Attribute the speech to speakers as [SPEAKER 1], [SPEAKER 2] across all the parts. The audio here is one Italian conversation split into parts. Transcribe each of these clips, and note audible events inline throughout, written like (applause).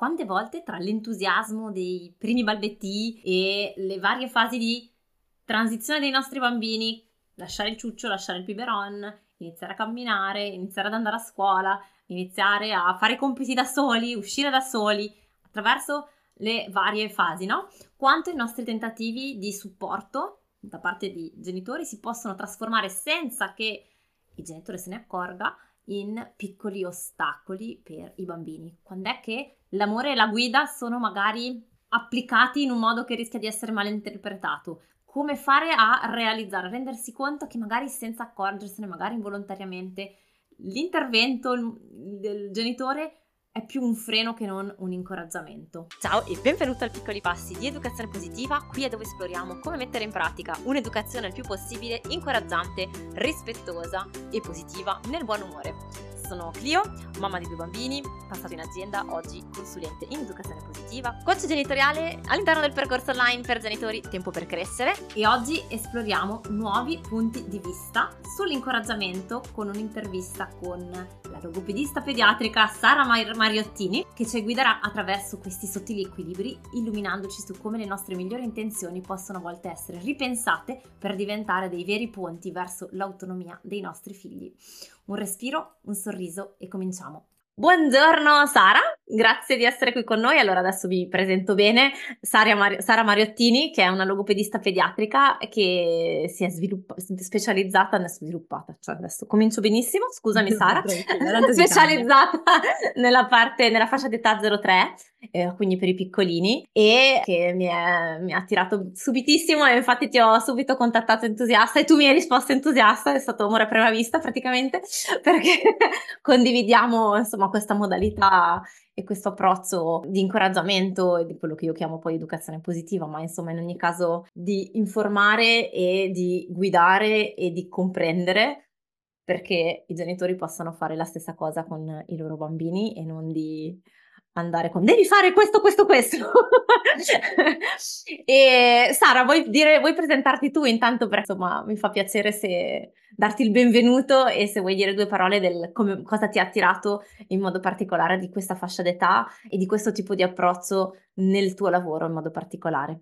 [SPEAKER 1] quante volte tra l'entusiasmo dei primi balbetti e le varie fasi di transizione dei nostri bambini, lasciare il ciuccio, lasciare il biberon, iniziare a camminare, iniziare ad andare a scuola, iniziare a fare compiti da soli, uscire da soli, attraverso le varie fasi, no? Quanto i nostri tentativi di supporto da parte di genitori si possono trasformare senza che il genitore se ne accorga in piccoli ostacoli per i bambini. Quando è che l'amore e la guida sono magari applicati in un modo che rischia di essere malinterpretato? Come fare a realizzare, a rendersi conto che magari senza accorgersene, magari involontariamente, l'intervento del genitore è più un freno che non un incoraggiamento. Ciao e benvenuto al Piccoli Passi di Educazione Positiva, qui è dove esploriamo come mettere in pratica un'educazione il più possibile incoraggiante, rispettosa e positiva nel buon umore sono Clio, mamma di due bambini, passato in azienda, oggi consulente in educazione positiva, coach genitoriale all'interno del percorso online per genitori Tempo per crescere e oggi esploriamo nuovi punti di vista sull'incoraggiamento con un'intervista con la logopedista pediatrica Sara Mar- Mariottini che ci guiderà attraverso questi sottili equilibri illuminandoci su come le nostre migliori intenzioni possono a volte essere ripensate per diventare dei veri ponti verso l'autonomia dei nostri figli. Un respiro, un sorriso e cominciamo. Buongiorno Sara, grazie di essere qui con noi. Allora adesso vi presento bene Sara, Mar- Sara Mariottini, che è una logopedista pediatrica che si è sviluppa- specializzata, nel sviluppata, cioè adesso comincio benissimo, scusami Sara, specializzata (laughs) nella parte, nella fascia d'età 03 eh, quindi per i piccolini, e che mi, è, mi, ha attirato subitissimo. E infatti ti ho subito contattato entusiasta e tu mi hai risposto entusiasta, è stato amore a prima vista praticamente, (laughs) perché (laughs) condividiamo insomma questa modalità e questo approccio di incoraggiamento e di quello che io chiamo poi educazione positiva, ma insomma in ogni caso di informare e di guidare e di comprendere perché i genitori possano fare la stessa cosa con i loro bambini e non di andare con devi fare questo, questo, questo. (laughs) e Sara, vuoi, dire, vuoi presentarti tu intanto? Perché insomma mi fa piacere se darti il benvenuto e se vuoi dire due parole del come, cosa ti ha attirato in modo particolare di questa fascia d'età e di questo tipo di approccio nel tuo lavoro in modo particolare.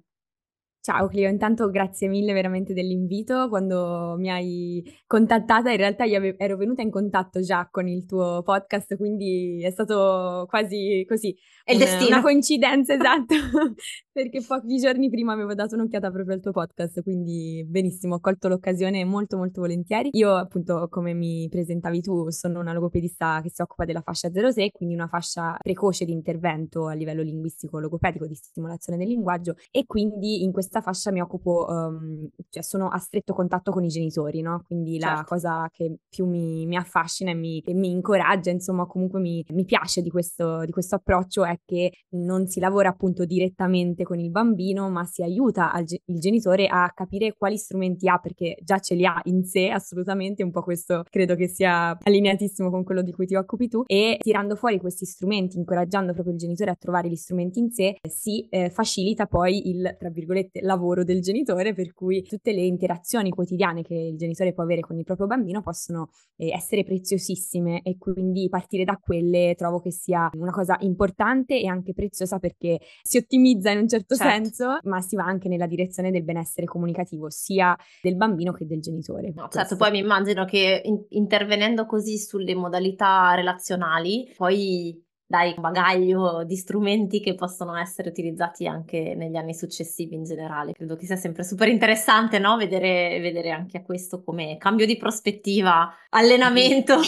[SPEAKER 2] Ciao Clio, intanto grazie mille veramente dell'invito. Quando mi hai contattata, in realtà io ero venuta in contatto già con il tuo podcast, quindi è stato quasi così.
[SPEAKER 1] È il destino.
[SPEAKER 2] Una coincidenza, (laughs) esatto, (laughs) perché pochi giorni prima avevo dato un'occhiata proprio al tuo podcast, quindi benissimo, ho colto l'occasione molto molto volentieri. Io appunto, come mi presentavi tu, sono una logopedista che si occupa della fascia 06, quindi una fascia precoce di intervento a livello linguistico logopedico di stimolazione del linguaggio e quindi in questa fascia mi occupo, um, cioè sono a stretto contatto con i genitori, no? Quindi certo. la cosa che più mi, mi affascina e mi, e mi, incoraggia, insomma, comunque mi, mi piace di questo, di questo, approccio è che non si lavora appunto direttamente con il bambino, ma si aiuta al, il genitore a capire quali strumenti ha, perché già ce li ha in sé assolutamente, un po' questo credo che sia allineatissimo con quello di cui ti occupi tu, e tirando fuori questi strumenti, incoraggiando proprio il genitore a trovare gli strumenti in sé, si eh, facilita poi il, tra virgolette, lavoro del genitore, per cui tutte le interazioni quotidiane che il genitore può avere con il proprio bambino possono eh, essere preziosissime e quindi partire da quelle trovo che sia una cosa importante e anche preziosa perché si ottimizza in un certo, certo. senso, ma si va anche nella direzione del benessere comunicativo sia del bambino che del genitore.
[SPEAKER 1] No, certo, poi mi immagino che in- intervenendo così sulle modalità relazionali, poi dai bagaglio di strumenti che possono essere utilizzati anche negli anni successivi in generale. Credo che sia sempre super interessante no? vedere, vedere anche a questo come cambio di prospettiva, allenamento (laughs)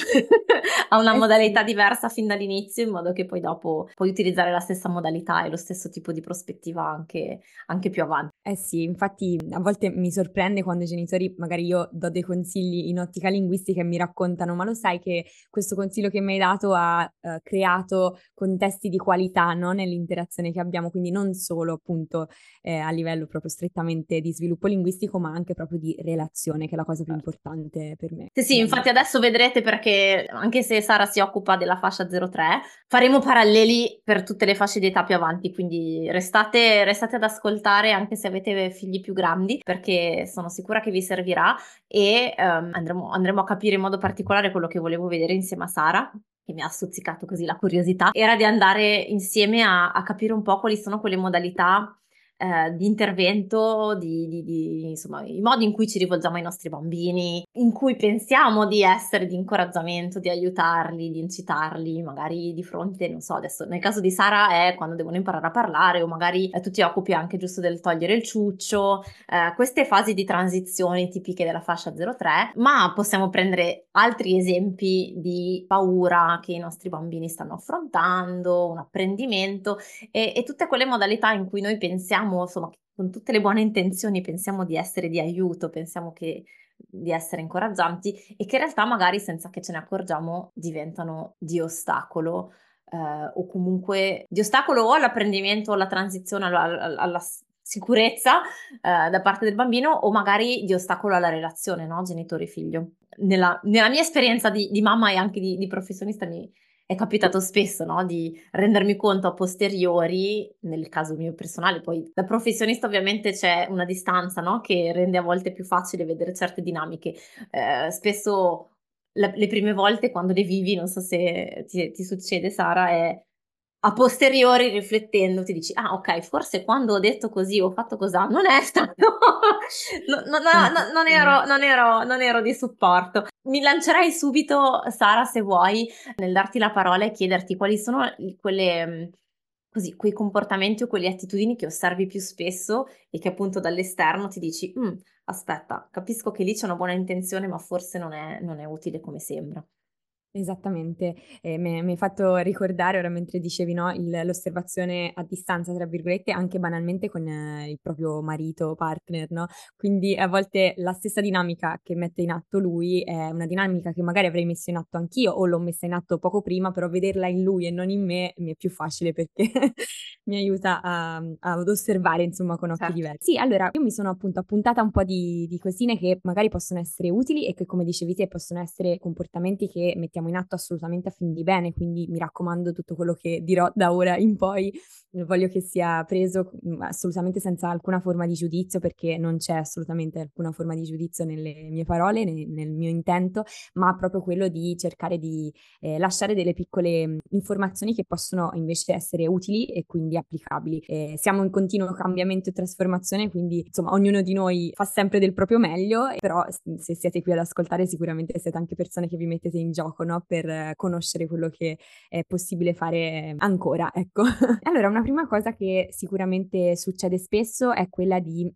[SPEAKER 1] (laughs) a una modalità diversa fin dall'inizio in modo che poi dopo puoi utilizzare la stessa modalità e lo stesso tipo di prospettiva anche, anche più avanti.
[SPEAKER 2] Eh sì, infatti a volte mi sorprende quando i genitori, magari io do dei consigli in ottica linguistica e mi raccontano, ma lo sai che questo consiglio che mi hai dato ha uh, creato contesti di qualità no? nell'interazione che abbiamo, quindi non solo appunto eh, a livello proprio strettamente di sviluppo linguistico, ma anche proprio di relazione, che è la cosa più certo. importante per me.
[SPEAKER 1] Sì, sì, infatti adesso vedrete perché anche se Sara si occupa della fascia 03, faremo paralleli per tutte le fasce di età più avanti, quindi restate, restate ad ascoltare anche se avete figli più grandi, perché sono sicura che vi servirà e um, andremo, andremo a capire in modo particolare quello che volevo vedere insieme a Sara che mi ha stuzzicato così la curiosità, era di andare insieme a, a capire un po' quali sono quelle modalità eh, di intervento, di, di, di, insomma, i modi in cui ci rivolgiamo ai nostri bambini, in cui pensiamo di essere di incoraggiamento, di aiutarli, di incitarli, magari di fronte, non so, adesso nel caso di Sara è quando devono imparare a parlare o magari eh, tu ti occupi anche giusto del togliere il ciuccio, eh, queste fasi di transizione tipiche della fascia 03, ma possiamo prendere altri esempi di paura che i nostri bambini stanno affrontando, un apprendimento e, e tutte quelle modalità in cui noi pensiamo pensiamo, insomma, con tutte le buone intenzioni pensiamo di essere di aiuto, pensiamo che di essere incoraggianti e che in realtà magari senza che ce ne accorgiamo diventano di ostacolo eh, o comunque di ostacolo o all'apprendimento alla transizione alla, alla, alla sicurezza eh, da parte del bambino o magari di ostacolo alla relazione no? genitore-figlio. Nella, nella, mia esperienza di, di mamma e anche di, di professionista mi, è capitato spesso no, di rendermi conto a posteriori, nel caso mio personale, poi da professionista ovviamente c'è una distanza no, che rende a volte più facile vedere certe dinamiche. Eh, spesso la, le prime volte quando le vivi, non so se ti, ti succede Sara, è a posteriori riflettendo ti dici ah ok forse quando ho detto così ho fatto così non è (laughs) stato no, no, no, non, ero, non, ero, non ero di supporto. Mi lancerei subito Sara se vuoi nel darti la parola e chiederti quali sono quelle così quei comportamenti o quelle attitudini che osservi più spesso e che appunto dall'esterno ti dici mm, aspetta capisco che lì c'è una buona intenzione ma forse non è, non è utile come sembra
[SPEAKER 2] Esattamente, ehm, mi hai fatto ricordare ora mentre dicevi, no, il l'osservazione "a distanza" tra virgolette, anche banalmente con eh, il proprio marito, partner, no, quindi a volte la stessa dinamica che mette in atto lui è una dinamica che magari avrei messo in atto anch'io o l'ho messa in atto poco prima, però vederla in lui e non in me mi è più facile perché (laughs) mi aiuta a ad osservare insomma con occhi
[SPEAKER 1] Certo.
[SPEAKER 2] diversi. Sì, allora io mi sono appunto appuntata un po' di di cosine che magari possono essere utili e che come dicevi te possono essere comportamenti che mettiamo mettiamo in atto assolutamente a fin di bene, quindi mi raccomando tutto quello che dirò da ora in poi voglio che sia preso mhmm, assolutamente senza alcuna forma di giudizio perché non c'è assolutamente alcuna forma di giudizio nelle mie parole, nel, nel mio intento, ma proprio quello di cercare di eh, lasciare delle piccole mhmm, informazioni che possono invece essere utili e quindi applicabili. Eh, siamo in continuo cambiamento e trasformazione, quindi insomma ognuno di noi fa sempre del proprio meglio, però se siete qui ad ascoltare sicuramente siete anche persone che vi mettete in gioco no? per conoscere quello che è possibile fare ancora. Ecco. (laughs) allora, una prima cosa che sicuramente succede spesso è quella di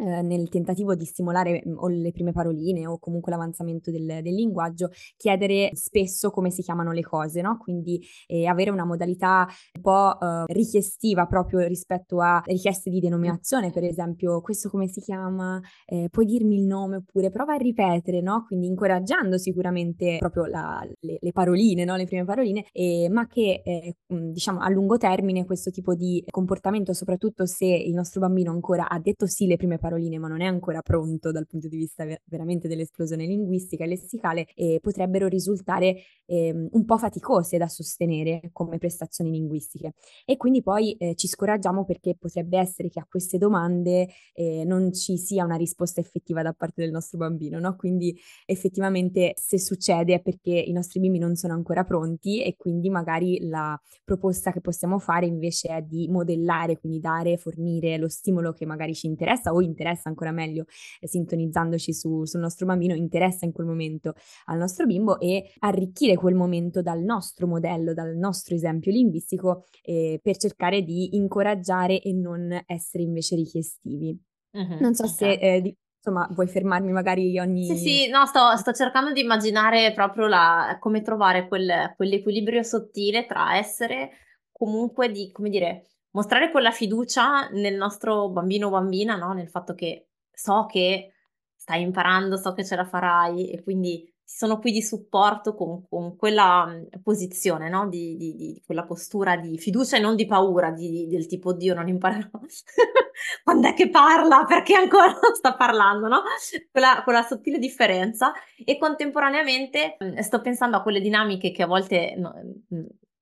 [SPEAKER 2] eh, nel tentativo di stimolare mh, o le prime paroline o comunque l'avanzamento del, del, linguaggio, chiedere spesso come si chiamano le cose, no? Quindi eh, avere una modalità un po' eh, richiestiva proprio rispetto a richieste di denominazione, per esempio, questo come si chiama? Eh, puoi dirmi il nome oppure prova a ripetere, no? Quindi incoraggiando sicuramente proprio la, le, le, paroline, no? Le prime paroline, ma che eh, diciamo a lungo termine questo tipo di comportamento, soprattutto se il nostro bambino ancora ha detto sì le prime paroline, paroline, ma non è ancora pronto dal punto di vista ver- veramente dell'esplosione linguistica e lessicale, e potrebbero risultare eh, un po' faticose da sostenere come prestazioni linguistiche. E quindi poi eh, ci scoraggiamo perché potrebbe essere che a queste domande eh, non ci sia una risposta effettiva da parte del nostro bambino, no? Quindi effettivamente se succede è perché i nostri bimbi non sono ancora pronti e quindi magari la proposta che possiamo fare invece è di modellare, quindi dare, fornire lo stimolo che magari ci interessa o interessa interessa ancora meglio, eh, sintonizzandoci su, sul nostro bambino, interessa in quel momento al nostro bimbo e arricchire quel momento dal nostro modello, dal nostro esempio linguistico eh, per cercare di incoraggiare e non essere invece richiestivi. Mm-hmm, non so okay. se eh, di, insomma vuoi fermarmi magari ogni...
[SPEAKER 1] Sì, sì, no, sto, sto cercando di immaginare proprio la, come trovare quel, quell'equilibrio sottile tra essere comunque di, come dire, mostrare quella fiducia nel nostro bambino o bambina, no? Nel fatto che so che stai imparando, so che ce la farai e quindi sono qui di supporto con, con quella posizione, no? Di, di, di, quella postura di fiducia e non di paura, di, del tipo, Dio, non imparerò. (laughs) Quando è che parla? Perché ancora non sta parlando, no? Quella, quella sottile differenza. E contemporaneamente sto pensando a quelle dinamiche che a volte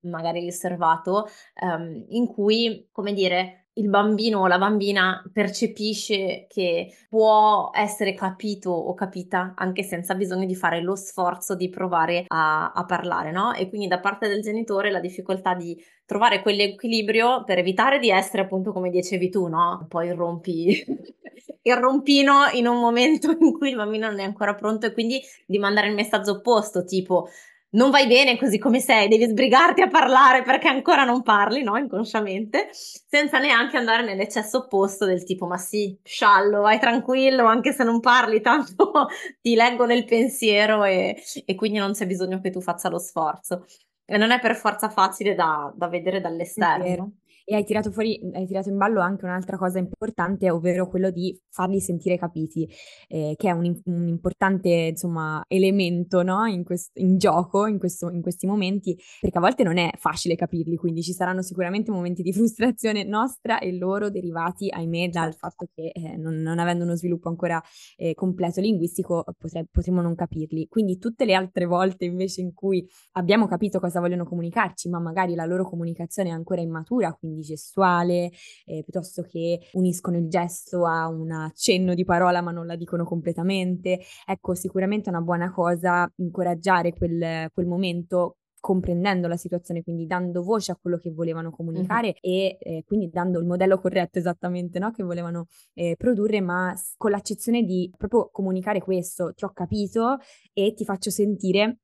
[SPEAKER 1] magari riservato, um, in cui, come dire, il bambino o la bambina percepisce che può essere capito o capita anche senza bisogno di fare lo sforzo di provare a, a parlare, no? E quindi da parte del genitore la difficoltà di trovare quell'equilibrio per evitare di essere appunto come dicevi tu, no? Poi rompi (laughs) il rompino in un momento in cui il bambino non è ancora pronto e quindi di mandare il messaggio opposto, tipo non vai bene così come sei, devi sbrigarti a parlare perché ancora non parli, no? Inconsciamente, senza neanche andare nell'eccesso opposto del tipo, ma sì, sciallo, vai tranquillo, anche se non parli, (laughs) tanto ti leggo nel pensiero e, e quindi non c'è bisogno che tu faccia lo sforzo. E non è per forza facile da, da vedere dall'esterno.
[SPEAKER 2] E hai tirato fuori, hai tirato in ballo anche un'altra cosa importante, ovvero quello di farli sentire capiti, eh, che è un, un, importante, insomma, elemento, no? in, quest- in, gioco in, questo, in, questi momenti, perché a volte non è facile capirli, quindi ci saranno sicuramente momenti di (laughs) frustrazione nostra e loro derivati, ahimè, dal certo. fatto che eh, non, non, avendo uno sviluppo ancora eh, completo linguistico potre- potremmo non capirli. Quindi tutte le altre volte invece in cui abbiamo capito cosa vogliono comunicarci, ma magari la loro comunicazione è ancora immatura, quindi gestuale, eh, piuttosto che uniscono il gesto a un accenno di parola ma non la dicono completamente. Ecco, sicuramente è una buona cosa incoraggiare quel, quel momento comprendendo la situazione, quindi dando voce a quello che volevano comunicare uh-huh. e eh, quindi dando il modello corretto esattamente no? che volevano eh, produrre, ma con l'accezione di proprio comunicare questo, ti ho capito e ti faccio sentire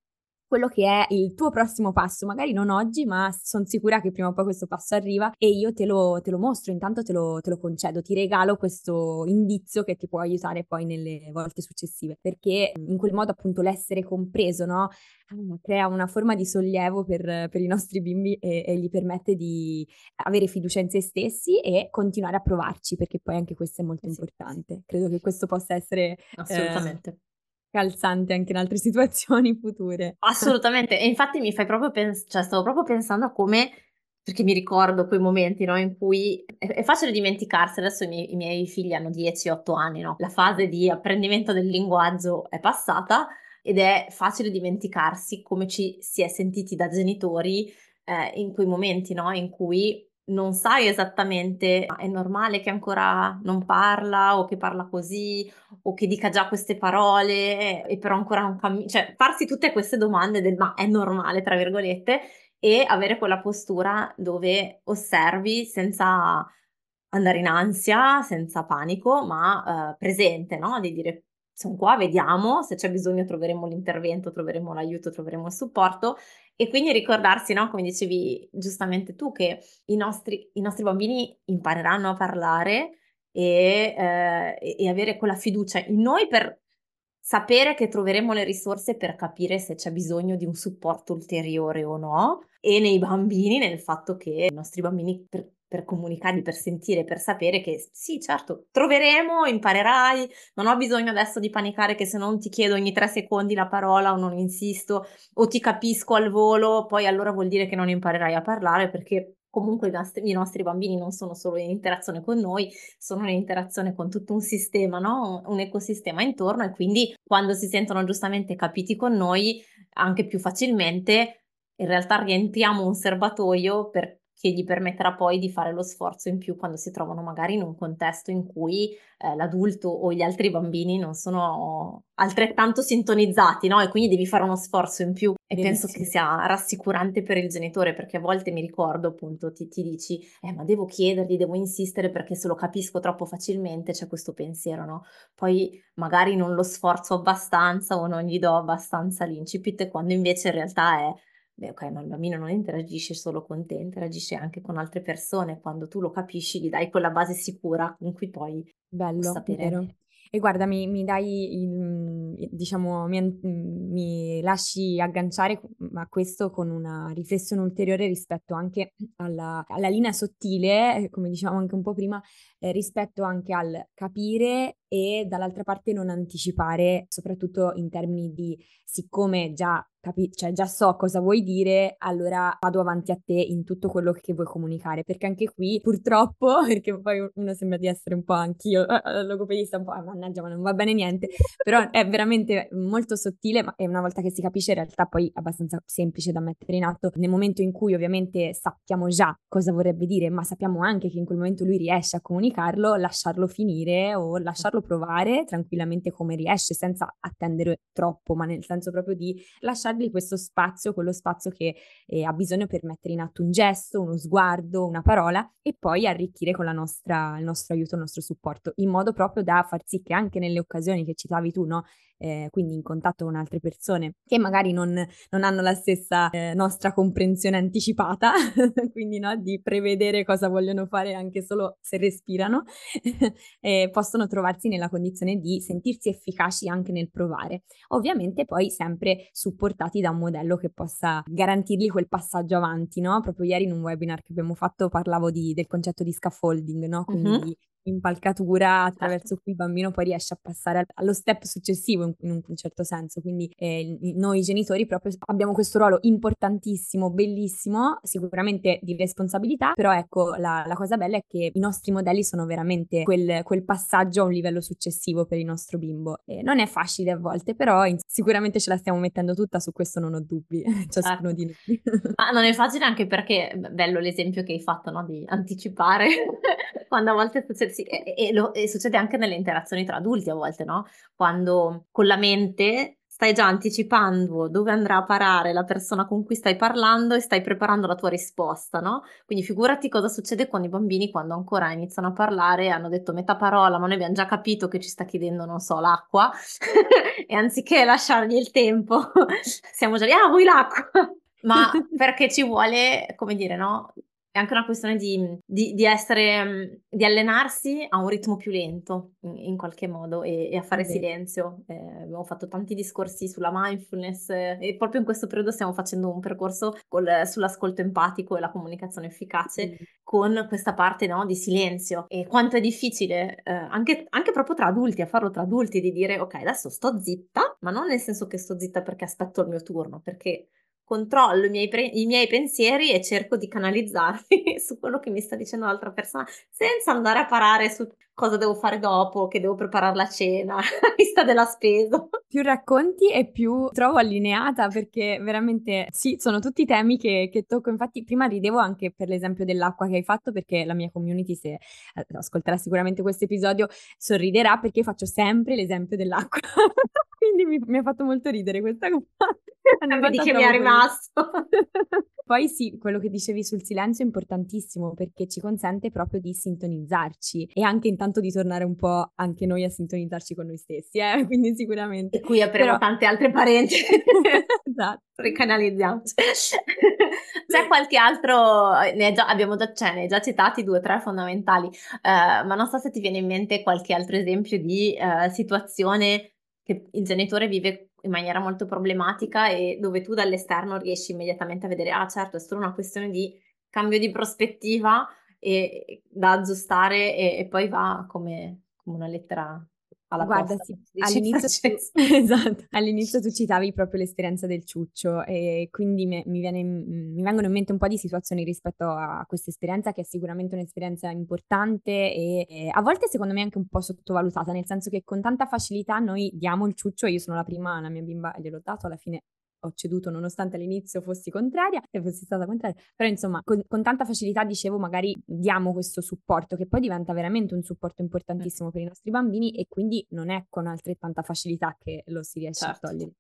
[SPEAKER 2] quello che è il tuo prossimo passo, magari non oggi, ma sono sicura che prima o poi questo passo arriva e io te lo, te lo mostro, intanto te lo, te lo, concedo, ti regalo questo indizio che ti può aiutare poi nelle volte successive, perché in quel modo appunto l'essere compreso, no? Ah, crea una forma di sollievo per, per i nostri bimbi e, e, gli permette di avere fiducia in se stessi e continuare a provarci, perché poi anche questo è molto sì. importante. Credo che questo possa essere...
[SPEAKER 1] Assolutamente. Eh,
[SPEAKER 2] calzante anche in altre (laughs) situazioni future.
[SPEAKER 1] Assolutamente, e infatti mi fai proprio pensare, cioè stavo proprio pensando a come, perché mi ricordo quei momenti no, in cui è, è, facile dimenticarsi, adesso i miei, i miei figli hanno 10-8 anni, no? la fase di apprendimento del linguaggio è passata ed è facile dimenticarsi come ci si è sentiti da genitori eh, in quei momenti no, in cui non sai esattamente, è normale che ancora non parla o che parla così o che dica già queste parole e però ancora non cammina, cioè farsi tutte queste domande del ma è normale, tra virgolette, e avere quella postura dove osservi senza andare in ansia, senza panico, ma eh, presente, no? Di dire sono qua, vediamo, se c'è bisogno troveremo l'intervento, troveremo l'aiuto, troveremo il supporto e quindi ricordarsi, no, come dicevi giustamente tu, che i nostri, i nostri bambini impareranno a parlare e, eh, e avere quella fiducia in noi per sapere che troveremo le risorse per capire se c'è bisogno di un supporto ulteriore o no. E nei bambini nel fatto che i nostri bambini per comunicare, per sentire, per sapere che sì, certo, troveremo, imparerai, non ho bisogno adesso di panicare che se non ti chiedo ogni tre secondi la parola o non insisto o ti capisco al volo, poi allora vuol dire che non imparerai a parlare perché comunque i nostri, i nostri, bambini non sono solo in interazione con noi, sono in interazione con tutto un sistema, no? un ecosistema intorno e quindi quando si sentono giustamente capiti con noi, anche più facilmente, in realtà rientriamo un serbatoio per che gli permetterà poi di fare lo sforzo in più quando si trovano magari in un contesto in cui eh, l'adulto o gli altri bambini non sono altrettanto sintonizzati, no? E quindi devi fare uno sforzo in più. E Benissimo. penso che sia rassicurante per il genitore, perché a volte mi ricordo appunto, ti, ti dici, eh, ma devo chiedergli, devo insistere perché se lo capisco troppo facilmente c'è questo pensiero, no? Poi magari non lo sforzo abbastanza o non gli do abbastanza l'incipit, quando invece in realtà è Beh, ok, ma il bambino non interagisce solo con te, interagisce anche con altre persone. Quando tu lo capisci, gli dai quella base sicura con cui poi
[SPEAKER 2] Bello, sapere. Vero. E guarda, mi, mi dai, il, diciamo, mi, mi, lasci agganciare a questo con una riflessione ulteriore rispetto anche alla, alla linea sottile, come dicevamo anche un po' prima, eh, rispetto anche al capire e dall'altra parte non anticipare, soprattutto in termini di siccome già capi- cioè già so cosa vuoi dire, allora vado avanti a te in tutto quello che vuoi comunicare, perché anche qui purtroppo, (laughs) perché poi uno sembra di essere un po' anch'io, eh, logopedista, un po', ah, mannaggia, ma non va bene niente, però è veramente molto sottile ma, e una volta che si capisce in realtà poi abbastanza semplice da mettere in atto, nel momento in cui ovviamente sappiamo già cosa vorrebbe dire, ma sappiamo anche che in quel momento lui riesce a comunicarlo, lasciarlo finire o lasciarlo provare tranquillamente come riesce, senza attendere troppo, ma nel senso proprio di lasciargli questo spazio, quello spazio che eh, ha bisogno per mettere in atto un gesto, uno sguardo, una parola e poi arricchire con nostra, il nostro aiuto, il nostro supporto, in modo proprio da far sì che anche nelle occasioni che citavi tu, no? Eh, quindi in contatto con altre persone che magari non, non hanno la stessa eh, nostra comprensione anticipata, (laughs) quindi no, di prevedere cosa vogliono fare anche solo se respirano, (laughs) eh, possono trovarsi nella condizione di sentirsi efficaci anche nel provare. Ovviamente poi sempre supportati da un modello che possa garantirgli quel passaggio avanti, no? Proprio ieri in un webinar che abbiamo fatto parlavo di, del concetto di scaffolding, no? Quindi uh-huh impalcatura attraverso certo. cui il bambino poi riesce a passare allo step successivo in, in un certo senso. Quindi eh, noi genitori proprio abbiamo questo ruolo importantissimo, bellissimo, sicuramente di responsabilità, però ecco la, la cosa bella è che i nostri modelli sono veramente quel, quel, passaggio a un livello successivo per il nostro bimbo. E non è facile a volte, però in, sicuramente ce la stiamo mettendo tutta, su questo non ho dubbi, (laughs) ciascuno certo. di noi. (laughs)
[SPEAKER 1] Ma non è facile anche perché, bello l'esempio che hai fatto, no? Di anticipare, (laughs) quando a volte succede sì, e, e, lo, e succede anche nelle interazioni tra adulti a volte, no? Quando con la mente stai già anticipando dove andrà a parare la persona con cui stai parlando e stai preparando la tua risposta, no? Quindi figurati cosa succede con i bambini quando ancora iniziano a parlare, hanno detto metà parola, ma noi abbiamo già capito che ci sta chiedendo, non so, l'acqua, (laughs) e anziché lasciargli il tempo, (laughs) siamo già lì, ah, vuoi l'acqua? (laughs) Ma perché ci vuole, come dire, no? È anche una questione di, di, di, essere, di allenarsi a un ritmo più lento in, in qualche modo e, e a fare okay. silenzio. Eh, abbiamo fatto tanti discorsi sulla mindfulness eh, e proprio in questo periodo stiamo facendo un percorso col, sull'ascolto empatico e la comunicazione efficace mm. con questa parte no, di silenzio. E quanto è difficile, eh, anche, anche proprio tra adulti, a farlo tra adulti, di dire ok, adesso sto zitta, ma non nel senso che sto zitta perché aspetto il mio turno, perché controllo i miei, pre- i miei, pensieri e cerco di canalizzarli (laughs) su quello che mi sta dicendo l'altra persona senza andare a parare su cosa devo fare dopo, che devo preparare la cena, (laughs) la lista della spesa.
[SPEAKER 2] Più racconti e più trovo allineata perché veramente sì, sono tutti temi che, che tocco. Infatti prima ridevo anche per l'esempio dell'acqua che hai fatto perché la mia community, se eh, ascolterà sicuramente questo episodio, sorriderà perché faccio sempre l'esempio dell'acqua. (laughs) Quindi mi, mi, ha fatto molto ridere questa cosa. (laughs)
[SPEAKER 1] Vedi che mi è rimasto.
[SPEAKER 2] Poi sì, quello che dicevi sul silenzio è importantissimo perché ci consente proprio di sintonizzarci e anche intanto di tornare un po' anche noi a sintonizzarci con noi stessi, eh? (laughs) quindi sicuramente.
[SPEAKER 1] E qui apriamo Però... tante altre parentesi. (laughs) esatto. Ricanalizziamo. (laughs) C'è qualche altro, ne già, abbiamo già, cioè, ne già citati due o tre fondamentali, uh, ma non so se ti viene in mente qualche altro esempio di uh, situazione che il genitore vive in maniera molto problematica e dove tu dall'esterno riesci immediatamente a vedere, ah certo, è solo una questione di cambio di prospettiva e, da aggiustare e, e poi va come, come una lettera alla
[SPEAKER 2] Guarda,
[SPEAKER 1] posta,
[SPEAKER 2] sì, (laughs) all'inizio tu, (laughs) esatto, all'inizio tu citavi proprio l'esperienza del ciuccio e quindi mi, mi, viene, mi, vengono in mente un po' di situazioni rispetto a questa esperienza che è sicuramente un'esperienza importante e, e, a volte secondo me anche un po' sottovalutata, nel senso che con tanta facilità noi diamo il ciuccio, io sono la prima, la mia bimba gliel'ho dato, alla fine ho ceduto nonostante all'inizio fossi contraria e fossi stata contraria, però insomma con, con, tanta facilità dicevo magari diamo questo supporto che poi diventa veramente un supporto importantissimo per i nostri bambini e quindi non è con altrettanta facilità che lo si riesce certo. a togliere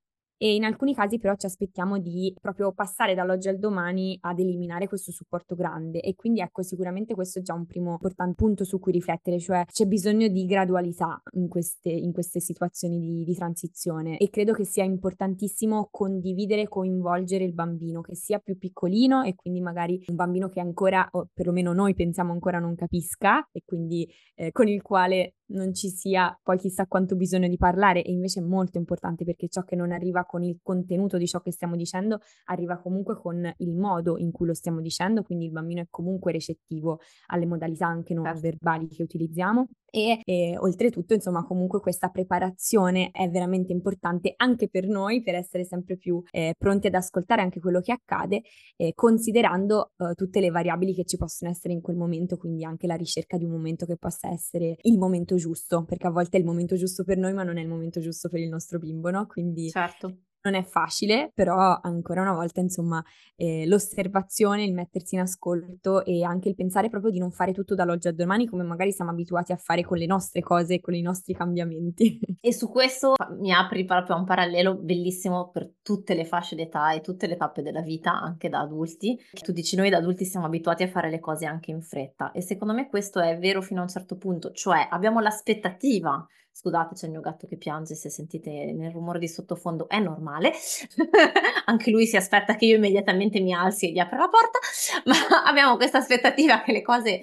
[SPEAKER 2] e in alcuni casi però ci aspettiamo di proprio passare dall'oggi al domani ad eliminare questo supporto grande. E quindi ecco sicuramente questo è già un primo importante punto su cui riflettere, cioè c'è bisogno di gradualità in queste, in queste situazioni di, di transizione. E credo che sia importantissimo condividere, coinvolgere il bambino che sia più piccolino e quindi magari un bambino che ancora, o perlomeno noi pensiamo ancora non capisca e quindi eh, con il quale non ci sia poi chissà quanto bisogno di parlare. E invece è molto importante perché ciò che non arriva con il contenuto di ciò che stiamo dicendo arriva comunque con il modo in cui lo stiamo dicendo, quindi il bambino è comunque recettivo alle modalità anche non certo. verbali che utilizziamo e, e, oltretutto insomma comunque questa preparazione è veramente importante anche per noi per essere sempre più eh, pronti ad ascoltare anche quello che accade eh, considerando eh, tutte le variabili che ci possono essere in quel momento quindi anche la ricerca di un momento che possa essere il momento giusto perché a volte è il momento giusto per noi ma non è il momento giusto per il nostro bimbo no? Quindi
[SPEAKER 1] certo
[SPEAKER 2] non è facile, però ancora una volta, insomma, eh, l'osservazione, il mettersi in ascolto e anche il pensare proprio di non fare tutto dall'oggi al domani come magari siamo abituati a fare con le nostre cose, con i nostri cambiamenti. (laughs)
[SPEAKER 1] E su questo mi apri proprio un parallelo bellissimo per tutte le fasce d'età e tutte le tappe della vita, anche da adulti. Tu dici noi da adulti siamo abituati a fare le cose anche in fretta e secondo me questo è vero fino a un certo punto, cioè abbiamo l'aspettativa Scusate, c'è il mio gatto che piange, se sentite nel rumore di sottofondo è normale. (laughs) Anche lui si aspetta che io immediatamente mi alzi e gli apra la porta, (laughs) ma abbiamo questa aspettativa che le cose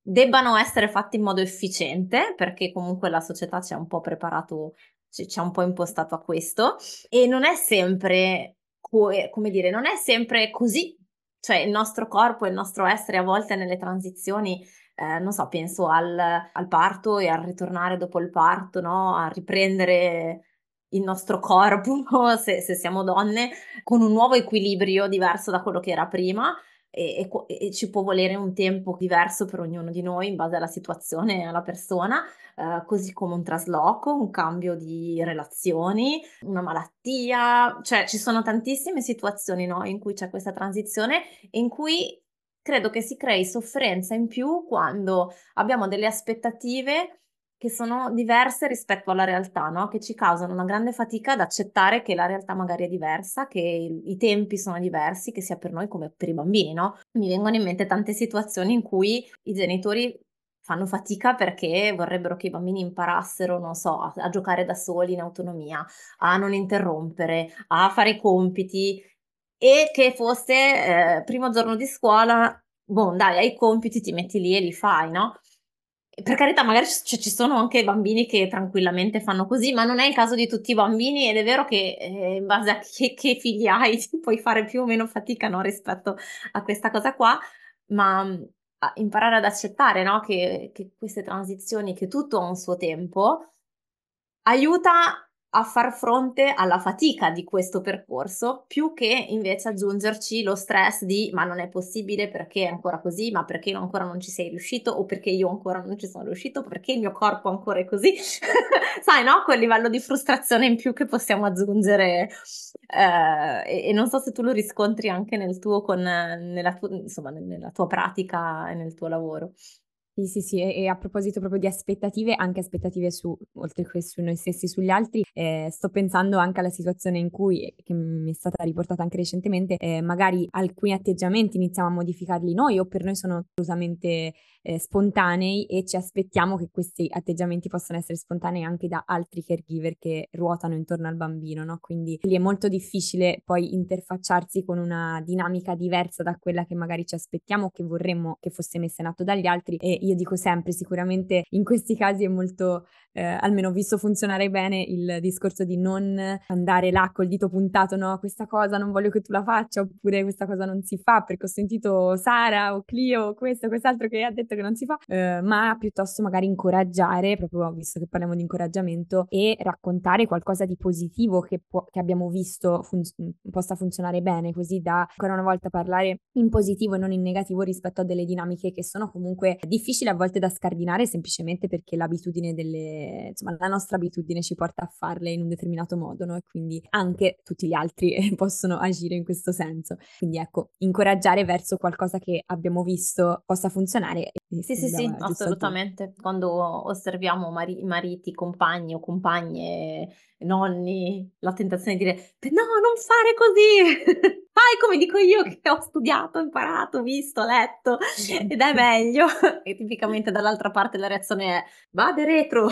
[SPEAKER 1] debbano essere fatte in modo efficiente, perché comunque la società ci ha un po' preparato, ci, ha un po' impostato a questo e non è sempre come dire, non è sempre così. Cioè il nostro corpo e il nostro essere a volte nelle transizioni eh, non so, penso al, al, parto e al ritornare dopo il parto, no? A riprendere il nostro corpo, (laughs) se, se, siamo donne, con un nuovo equilibrio diverso da quello che era prima. E, e, e, ci può volere un tempo diverso per ognuno di noi in base alla situazione e alla persona, eh, così come un trasloco, un cambio di relazioni, una malattia, cioè ci sono tantissime situazioni no, in cui c'è questa transizione in cui credo che si crei sofferenza in più quando abbiamo delle aspettative che sono diverse rispetto alla realtà, no? che ci causano una grande fatica ad accettare che la realtà magari è diversa, che i tempi sono diversi, che sia per noi come per i bambini. No? Mi vengono in mente tante situazioni in cui i genitori fanno fatica perché vorrebbero che i bambini imparassero, non so, a, a giocare da soli in autonomia, a non interrompere, a fare i compiti e che fosse eh, primo giorno di scuola, boh, dai, hai i compiti, ti metti lì e li fai, no? Per carità, magari c- ci sono anche bambini che tranquillamente fanno così, ma non è il caso di tutti i bambini ed è vero che eh, in base a che, che, figli (laughs) hai puoi fare più o meno fatica no, rispetto a questa cosa qua, ma mm, imparare ad accettare no, che, che queste transizioni, che tutto ha un suo tempo, aiuta a far fronte alla fatica di questo percorso più che invece aggiungerci lo stress di ma non è possibile perché è ancora così, ma perché ancora non ci sei riuscito o perché io ancora non ci sono riuscito, perché il mio corpo ancora è così. (laughs) Sai, no? Quel livello di frustrazione in più che possiamo aggiungere eh, e, e, non so se tu lo riscontri anche nel tuo con, nella, tua, insomma, nella tua pratica e nel tuo lavoro.
[SPEAKER 2] Sì, sì, sì, e, a proposito proprio di aspettative, anche aspettative su, oltre che su noi stessi, sugli altri, eh, sto pensando anche alla situazione in cui, che mi è stata riportata anche recentemente, eh, magari alcuni atteggiamenti iniziamo a modificarli noi o per noi sono assolutamente eh, spontanei e ci aspettiamo che questi atteggiamenti possano essere spontanei anche da altri caregiver che ruotano intorno al bambino, no? Quindi lì è molto difficile poi interfacciarsi con una dinamica diversa da quella che magari ci aspettiamo o che vorremmo che fosse messa in atto dagli altri e io dico sempre, sicuramente in questi casi è molto, eh, almeno visto funzionare bene, il discorso di non andare là col dito puntato, no, questa cosa non voglio che tu la faccia, oppure questa cosa non si fa perché ho sentito Sara o Clio questo quest'altro che ha detto che non si fa, eh, ma piuttosto magari incoraggiare, proprio visto che parliamo di incoraggiamento, e raccontare qualcosa di positivo che, può, che abbiamo visto fun- possa funzionare bene, così da ancora una volta parlare in positivo e non in negativo rispetto a delle dinamiche che sono comunque difficili a volte da scardinare semplicemente perché l'abitudine delle, insomma, la nostra abitudine ci porta a farle in un determinato modo, no? E quindi anche tutti gli altri (laughs) possono agire in questo senso. Quindi ecco, incoraggiare verso qualcosa che abbiamo visto possa funzionare.
[SPEAKER 1] Sì, sì, sì, assolutamente. Quando osserviamo mari- mariti, compagni o compagne, nonni, la tentazione di dire no, non fare così, (laughs) fai come dico io che ho studiato, imparato, visto, letto (laughs) ed è meglio. (laughs) E tipicamente dall'altra parte la reazione è vade retro,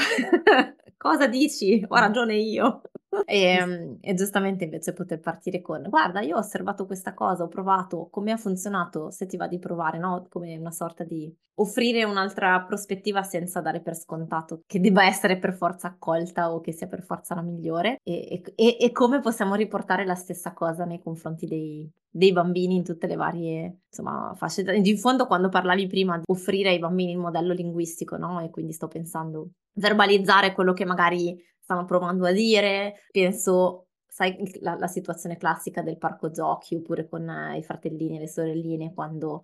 [SPEAKER 1] cosa dici? Ho ragione io. E, ehm, e, giustamente invece poter partire con guarda io ho osservato questa cosa ho provato come ha funzionato se ti va di provare no come una sorta di offrire un'altra prospettiva senza dare per scontato che debba essere per forza accolta o che sia per forza la migliore e, e, e come possiamo riportare la stessa cosa nei confronti dei, dei bambini in tutte le varie insomma, fasce. In fondo, quando parlavi prima di offrire ai bambini il modello linguistico, no? E quindi sto pensando verbalizzare quello che magari stanno provando a dire, penso, sai, la, la situazione classica del parco giochi oppure con eh, i fratellini e le sorelline quando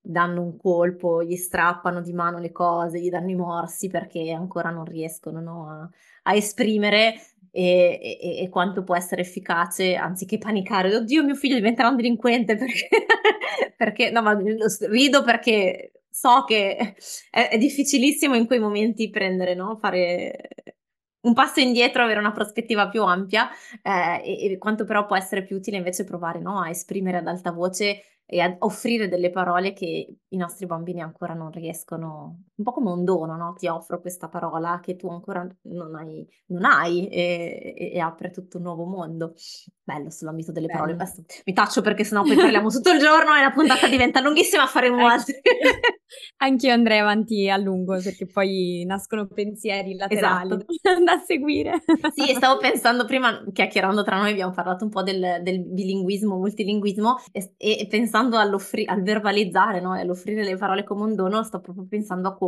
[SPEAKER 1] danno un colpo, gli strappano di mano le cose, gli danno i morsi perché ancora non riescono no, a, a, esprimere e, e, e, quanto può essere efficace anziché panicare, oddio mio figlio diventerà un delinquente (laughs) perché, perché no ma rido perché so che è, è difficilissimo in quei momenti prendere, no, fare un passo indietro, avere una prospettiva più ampia eh, e, e, quanto però può essere più utile invece provare no, a esprimere ad alta voce e a offrire delle parole che i nostri bambini ancora non riescono, un po' come un dono, no? Ti offro questa parola che tu ancora non hai, non hai e, e, e, apre tutto un nuovo mondo. Bello sull'ambito delle Bello. parole. Basta. Mi taccio perché sennò poi (laughs) parliamo tutto il giorno e la puntata diventa lunghissima, faremo altri. (laughs)
[SPEAKER 2] Anch'io andrei avanti a lungo perché poi nascono pensieri laterali esatto. (laughs) da seguire.
[SPEAKER 1] Sì, stavo pensando prima, chiacchierando tra noi, abbiamo parlato un po' del, del bilinguismo, multilinguismo e, e pensando al verbalizzare no? e all'offrire le parole come un dono, sto proprio pensando a come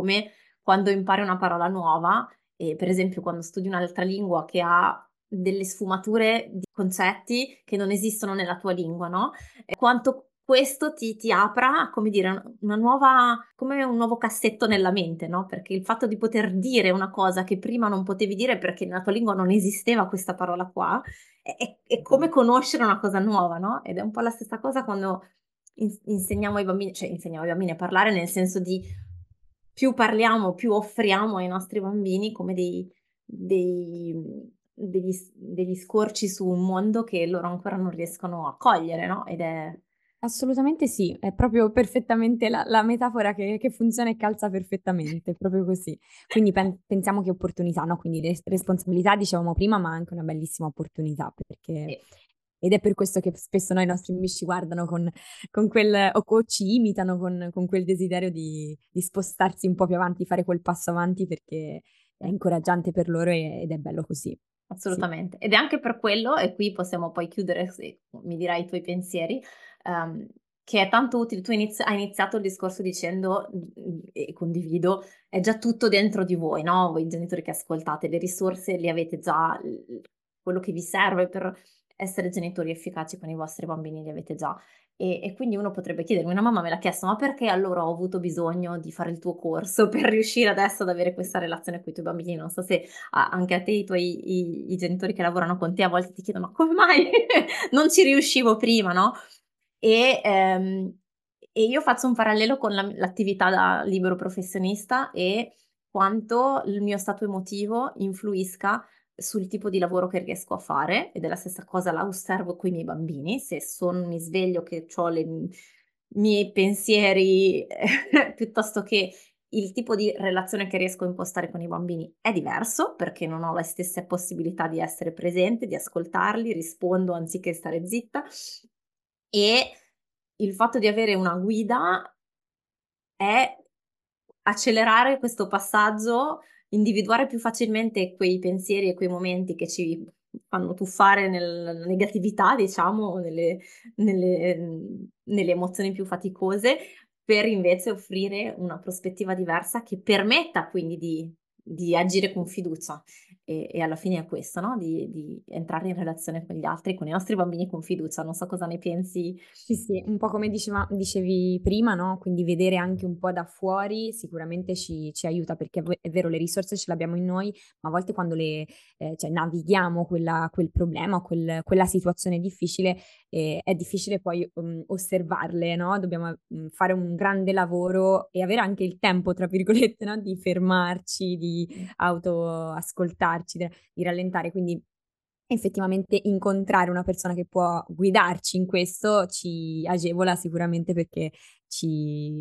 [SPEAKER 1] quando impari una parola nuova, e per esempio quando studi un'altra lingua che ha delle sfumature di concetti che non esistono nella tua lingua, no? E quanto questo ti, ti, apra, come dire, una nuova, come un nuovo cassetto nella mente, no? Perché il fatto di poter dire una cosa che prima non potevi dire perché nella tua lingua non esisteva questa parola qua, è, è come conoscere una cosa nuova, no? Ed è un po' la stessa cosa quando insegniamo ai bambini, cioè insegniamo ai bambini a parlare nel senso di più parliamo, più offriamo ai nostri bambini come dei, dei, degli, degli, scorci su un mondo che loro ancora non riescono a cogliere, no? Ed è...
[SPEAKER 2] Assolutamente sì, è proprio perfettamente la, la metafora che, che, funziona e calza perfettamente, proprio così. Quindi pen- pensiamo che opportunità, no? Quindi res- responsabilità, dicevamo prima, ma anche una bellissima opportunità, perché sì. Ed è per questo che spesso noi i nostri amici ci guardano con, con quel, o, o, ci imitano con, con quel desiderio di, di, spostarsi un po' più avanti, fare quel passo avanti perché è incoraggiante per loro ed è bello così.
[SPEAKER 1] Assolutamente. Sì. Ed è anche per quello, e qui possiamo poi chiudere, se mi dirai i tuoi pensieri, um, che è tanto utile. Tu inizi- hai iniziato il discorso dicendo, e condivido, è già tutto dentro di voi, no? Voi genitori che ascoltate, le risorse le avete già, quello che vi serve per essere genitori efficaci con i vostri bambini li avete già. E, e, quindi uno potrebbe chiedermi, una mamma me l'ha chiesto, ma perché allora ho avuto bisogno di fare il tuo corso (laughs) per riuscire adesso ad avere questa relazione con i tuoi bambini? Non so se ah, anche a te i tuoi i, i, genitori che lavorano con te a volte ti chiedono, ma come mai (laughs) non ci riuscivo prima, no? E, ehm, e io faccio un parallelo con la, l'attività da libero professionista e quanto il mio stato emotivo influisca sul tipo di lavoro che riesco a fare ed è la stessa cosa la osservo con i miei bambini, se son, mi sveglio che ho i miei pensieri (laughs) piuttosto che il tipo di relazione che riesco a impostare con i bambini è diverso perché non ho le stesse possibilità di essere presente, di ascoltarli, rispondo anziché stare zitta. E il fatto di avere una guida è accelerare questo passaggio individuare più facilmente quei pensieri e quei momenti che ci fanno tuffare nella negatività, diciamo, nelle, nelle, nelle emozioni più faticose, per invece offrire una prospettiva diversa che permetta quindi di, di agire con fiducia e, e, alla fine è questo, no? Di, di, entrare in relazione con gli altri, con i nostri bambini con fiducia. Non so cosa ne pensi.
[SPEAKER 2] Sì, sì, un po' come diceva, dicevi prima, no? Quindi vedere anche un po' da fuori sicuramente ci, ci, aiuta perché è vero, le risorse ce le abbiamo in noi, ma a volte quando le, eh, cioè, navighiamo quella, quel problema, quel, quella situazione difficile, eh, è difficile poi um, osservarle, no? Dobbiamo um, fare un grande lavoro e avere anche il tempo, tra virgolette, no? Di fermarci, di autoascoltarci aiutarci, di rallentare. Quindi effettivamente incontrare una persona che può guidarci in questo ci agevola sicuramente perché ci,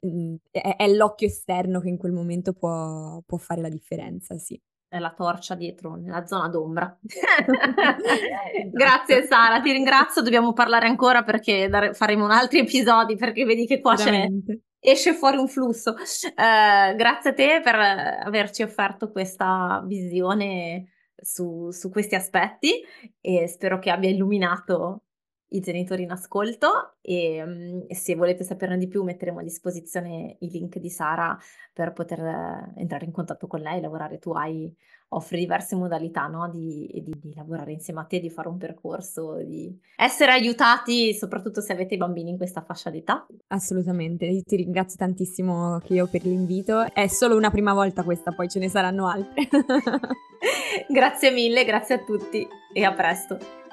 [SPEAKER 2] mhmm, è, è, l'occhio esterno che in quel momento può, può fare la differenza, sì.
[SPEAKER 1] la torcia dietro nella zona d'ombra. (laughs) Grazie Sara, ti (laughs) ringrazio. Dobbiamo parlare ancora perché dare, faremo altri episodi perché vedi che qua Veramente. c'è, esce fuori un flusso. Uh, grazie a te per averci offerto questa visione su, su questi aspetti e spero che abbia illuminato i genitori in ascolto e, mm, e, se volete saperne di più metteremo a disposizione i link di Sara per poter eh, entrare in contatto con lei, lavorare. Tu hai, offri diverse modalità no? di, di, di, lavorare insieme a te, di fare un percorso, di essere aiutati, soprattutto se avete bambini in questa fascia d'età.
[SPEAKER 2] Assolutamente, io ti ringrazio tantissimo Chio per l'invito. È solo una prima volta questa, poi ce ne saranno altre. (laughs)
[SPEAKER 1] grazie mille, grazie a tutti e a presto.